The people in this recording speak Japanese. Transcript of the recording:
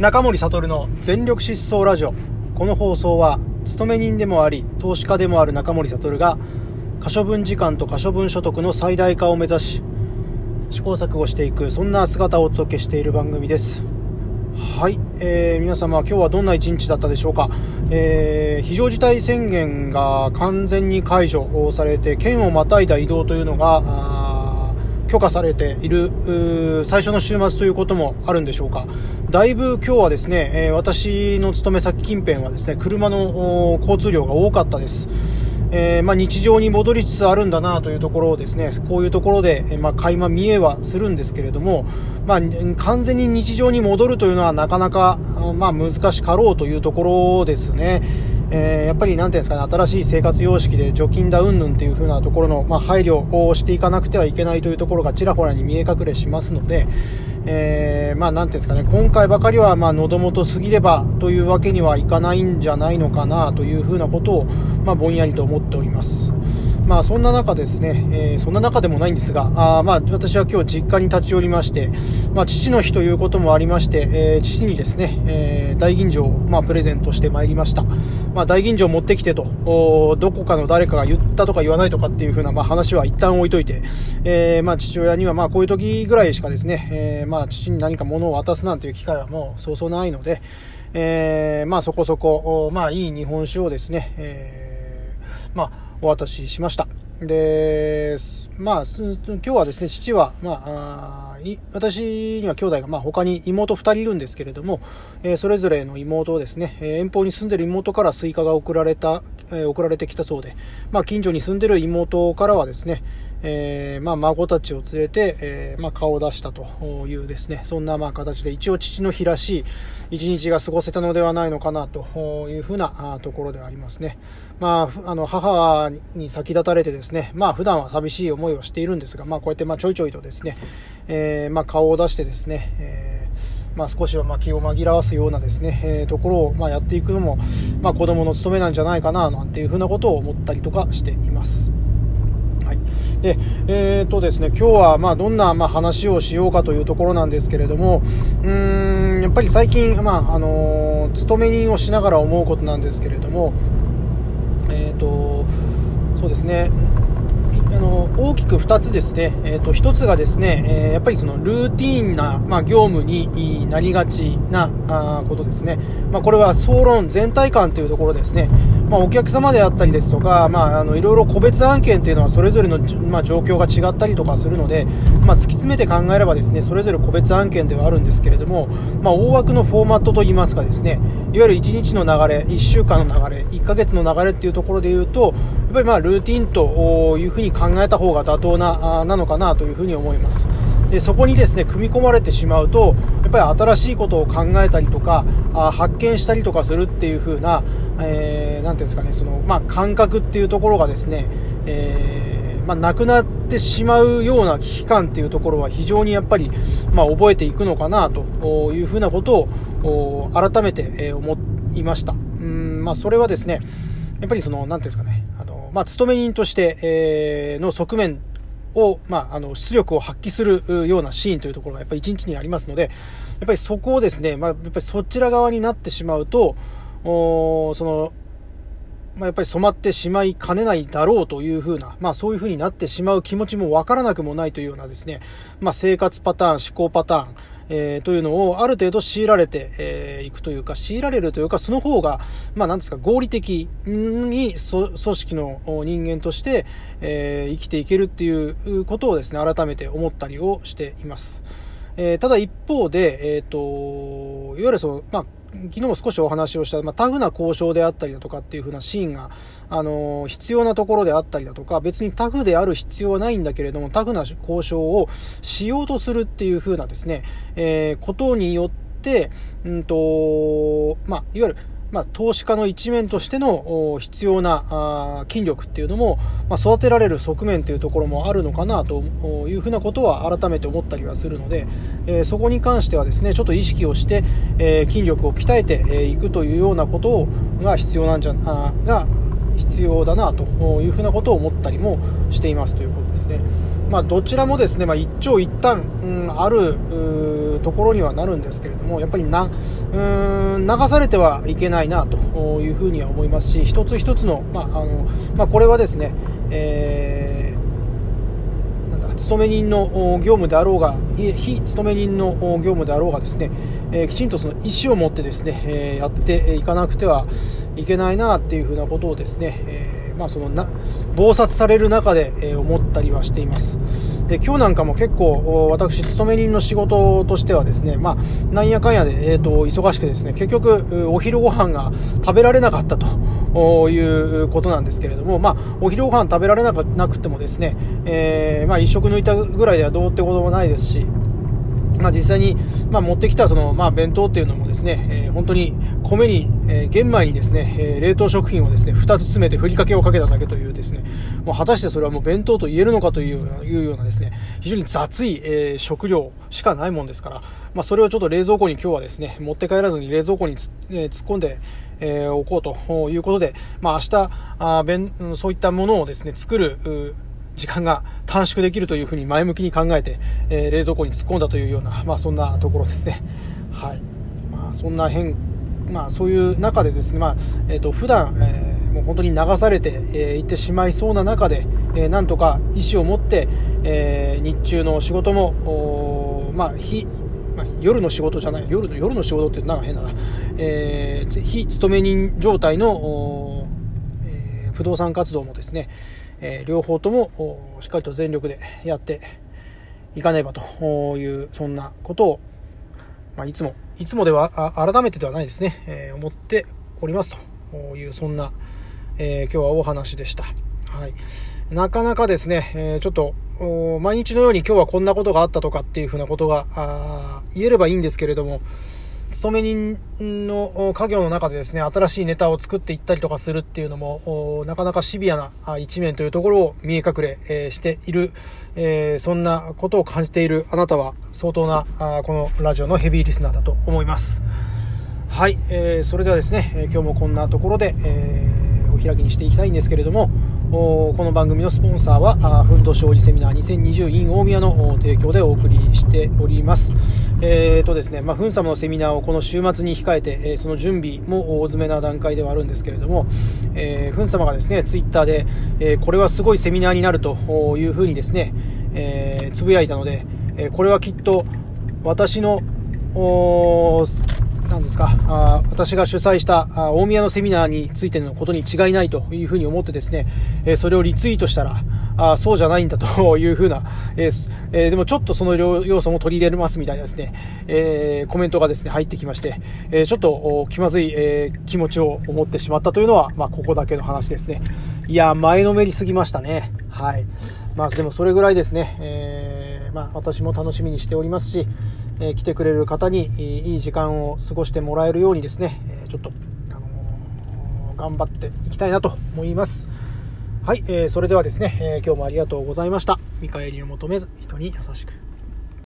中森悟の全力疾走ラジオ。この放送は勤め人でもあり投資家でもある中森悟が可処分時間と可処分所得の最大化を目指し試行錯誤していくそんな姿をお届けしている番組です。はい、えー、皆様今日はどんな一日だったでしょうか、えー、非常事態宣言が完全に解除されて県をまたいだ移動というのが許可されている最初の週末ということもあるんでしょうか。だいぶ今日はですね、え、私の勤め先近辺はですね、車の交通量が多かったです。えー、まあ、日常に戻りつつあるんだなというところをですね、こういうところで、まあ、垣間見えはするんですけれども、まあ、完全に日常に戻るというのはなかなか、まあ、難しかろうというところですね。えー、やっぱりなんていうんですかね、新しい生活様式で除菌だうんぬんっていう風なところの、まあ、配慮をしていかなくてはいけないというところがちらほらに見え隠れしますので、えー、まあ、なんていうんですかね、今回ばかりは、まあ、喉元過ぎればというわけにはいかないんじゃないのかなという風なことを、まあ、ぼんやりと思っております。まあそんな中ですね、えー、そんな中でもないんですが、あまあ私は今日実家に立ち寄りまして、まあ父の日ということもありまして、えー、父にですね、えー、大吟醸を、まあ、プレゼントしてまいりました。まあ大吟醸持ってきてと、どこかの誰かが言ったとか言わないとかっていう風な、まあ話は一旦置いといて、え、まあ父親にはまあこういう時ぐらいしかですね、え、まあ父に何か物を渡すなんていう機会はもうそうそうないので、え、まあそこそこ、まあいい日本酒をですね、え、まあお渡ししました。で、まあ、今日はですね、父は、まあ、あ私には兄弟が、まあ、他に妹2人いるんですけれども、えー、それぞれの妹をですね、えー、遠方に住んでる妹からスイカが送られた、えー、送られてきたそうで、まあ、近所に住んでる妹からはですね、えー、まあ、孫たちを連れて、えー、まあ、顔を出したというですね、そんなまあ形で一応父の日らしい一日が過ごせたのではないのかなというふうなところでありますね。まあ、あの、母に先立たれてですね、まあ、普段は寂しい思いをしているんですが、まあ、こうやってまあちょいちょいとですね、えー、まあ、顔を出してですね、えー、まあ、少しはま気を紛らわすようなですね、えー、ところをまやっていくのも、まあ、子供の務めなんじゃないかな、なんていうふうなことを思ったりとかしています。はい。で、えーとですね、今日はまあどんなまあ話をしようかというところなんですけれども、うーん、やっぱり最近、まあ、あの、勤め人をしながら思うことなんですけれども、えーと、そうですね、あの大きく2つですね、えーと、1つがですね、えー、やっぱりそのルーティーンな、まあ、業務になりがちなあことですね、まあ、これは総論全体感というところですね、まあ、お客様であったりですとか、まあ、あのいろいろ個別案件というのはそれぞれの、まあ、状況が違ったりとかするので、まあ、突き詰めて考えればですねそれぞれ個別案件ではあるんですけれども、まあ、大枠のフォーマットといいますかですねいわゆる1日の流れ1週間の流れ1ヶ月の流れっていうところで言うとやっぱりまあルーティンというふうに考えた方が妥当ななのかなというふうに思います。でそこにですね組み込まれてしまうとやっぱり新しいことを考えたりとかあ発見したりとかするっていう風な、えー、ていうんですかねその、まあ、感覚っていうところがですね、えー、まあ、なくなってしまうような危機感っていうところは非常にやっぱり、まあ、覚えていくのかなというふうなことを改めて思いました。うんまあ、それはですねやっぱりその何ていうんですかねあの、まあ、勤め人として、えー、の側面を、まあ、あの、出力を発揮するようなシーンというところがやっぱり一日にありますので、やっぱりそこをですね、まあ、やっぱりそちら側になってしまうと、その、まあ、やっぱり染まってしまいかねないだろうというふうな、まあそういうふうになってしまう気持ちもわからなくもないというようなですね、まあ生活パターン、思考パターン、えー、というのをある程度強いられてい、えー、くというか、強いられるというか、その方が、まあなんですか、合理的に組織の人間として、えー、生きていけるっていうことをですね、改めて思ったりをしています。えー、ただ一方で、えっ、と、いわゆるその、まあ、昨日も少しお話をした、まあ、タフな交渉であったりだとかっていう風なシーンが、あのー、必要なところであったりだとか、別にタフである必要はないんだけれども、タフな交渉をしようとするっていう風なですね、えー、ことによって、うんと、まあ、いわゆる、まあ、投資家の一面としての必要な筋力っていうのも、まあ、育てられる側面というところもあるのかなというふうなことは改めて思ったりはするので、えー、そこに関してはですねちょっと意識をして、えー、筋力を鍛えていくというようなことが必要なんじゃあが必要だなというふうなことを思ったりもしていますということですね。まあ、どちらもですね、まあ、一長一短、うん、あるところにはなるんですけれどもやっぱりなうーん流されてはいけないなというふうには思いますし一つ一つの,、まあのまあ、これはですね、えー、なんだ勤め人の業務であろうが非勤め人の業務であろうがですね、えー、きちんとその意思を持ってですね、えー、やっていかなくてはいけないなっていうふうなことをですね、えまあ、そのな忙殺される中で、え思ったりはしています。で今日なんかも結構私勤め人の仕事としてはですね、まあ、なんやかんやで、えーと、忙しくですね結局お昼ご飯が食べられなかったということなんですけれども、まあ、お昼ご飯食べられなくてもですね、えー、まあ、一食抜いたぐらいではどうってこともないですしまあ、実際に、まあ、持ってきたその、まあ、弁当っていうのもですね、えー、本当に米に、えー、玄米にですね、えー、冷凍食品をですね、2つ詰めてふりかけをかけただけというですね、もう果たしてそれはもう弁当と言えるのかといういうようなですね、非常に雑い、え、食料しかないもんですから、まあ、それをちょっと冷蔵庫に今日はですね、持って帰らずに冷蔵庫につ、え、突っ込んで、えー、おこうということで、まあ、明日、あ弁そういったものをですね、作る、時間が短縮できるというふうに前向きに考えて、えー、冷蔵庫に突っ込んだというような、まあ、そんなところですね。はい。まあ、そんな変、まあ、そういう中でですね、まあ、えっ、ー、と、普段、えー、もう本当に流されて、えー、行ってしまいそうな中で、えー、なんとか意思を持って、えー、日中の仕事も、まあ、日、まあ、夜の仕事じゃない、夜の、夜の仕事ってなんか変だな、えー、非勤め人状態の、不動産活動もですね、えー、両方ともしっかりと全力でやっていかねばという、そんなことを、まあ、いつも、いつもでは、改めてではないですね、えー、思っておりますという、そんな、えー、今日はお話でした。はい。なかなかですね、えー、ちょっと、毎日のように今日はこんなことがあったとかっていうふうなことが、言えればいいんですけれども、勤め人の家業の中でですね、新しいネタを作っていったりとかするっていうのも、なかなかシビアな一面というところを見え隠れ、えしている、え、そんなことを感じているあなたは相当な、このラジオのヘビーリスナーだと思います。はい、えー、それではですね、今日もこんなところで、え、お開きにしていきたいんですけれども、この番組のスポンサーは、ふんどしおじセミナー2020 in 大宮の提供でお送りしております。えーとですね、まあ、ふん様のセミナーをこの週末に控えて、えー、その準備も大詰めな段階ではあるんですけれども、えー、ふん様がですね、ツイッターで、えー、これはすごいセミナーになるというふうにですね、えー、つぶやいたので、え、これはきっと私の、なんですか、あ私が主催したあ大宮のセミナーについてのことに違いないというふうに思ってですね、えそれをリツイートしたら、あそうじゃないんだというふうな、えーえー、でもちょっとその要素も取り入れますみたいなですね、えー、コメントがですね、入ってきまして、えちょっと気まずい、え気持ちを思ってしまったというのは、まあ、ここだけの話ですね。いや、前のめりすぎましたね。はい。まあ、でもそれぐらいですね、えまあ、私も楽しみにしておりますし、え来てくれる方にいい時間を過ごしてもらえるようにですね、えちょっと、あの頑張っていきたいなと思います。はい、えー、それではですね、えー、今日もありがとうございました。見返りを求めず、人に優しく。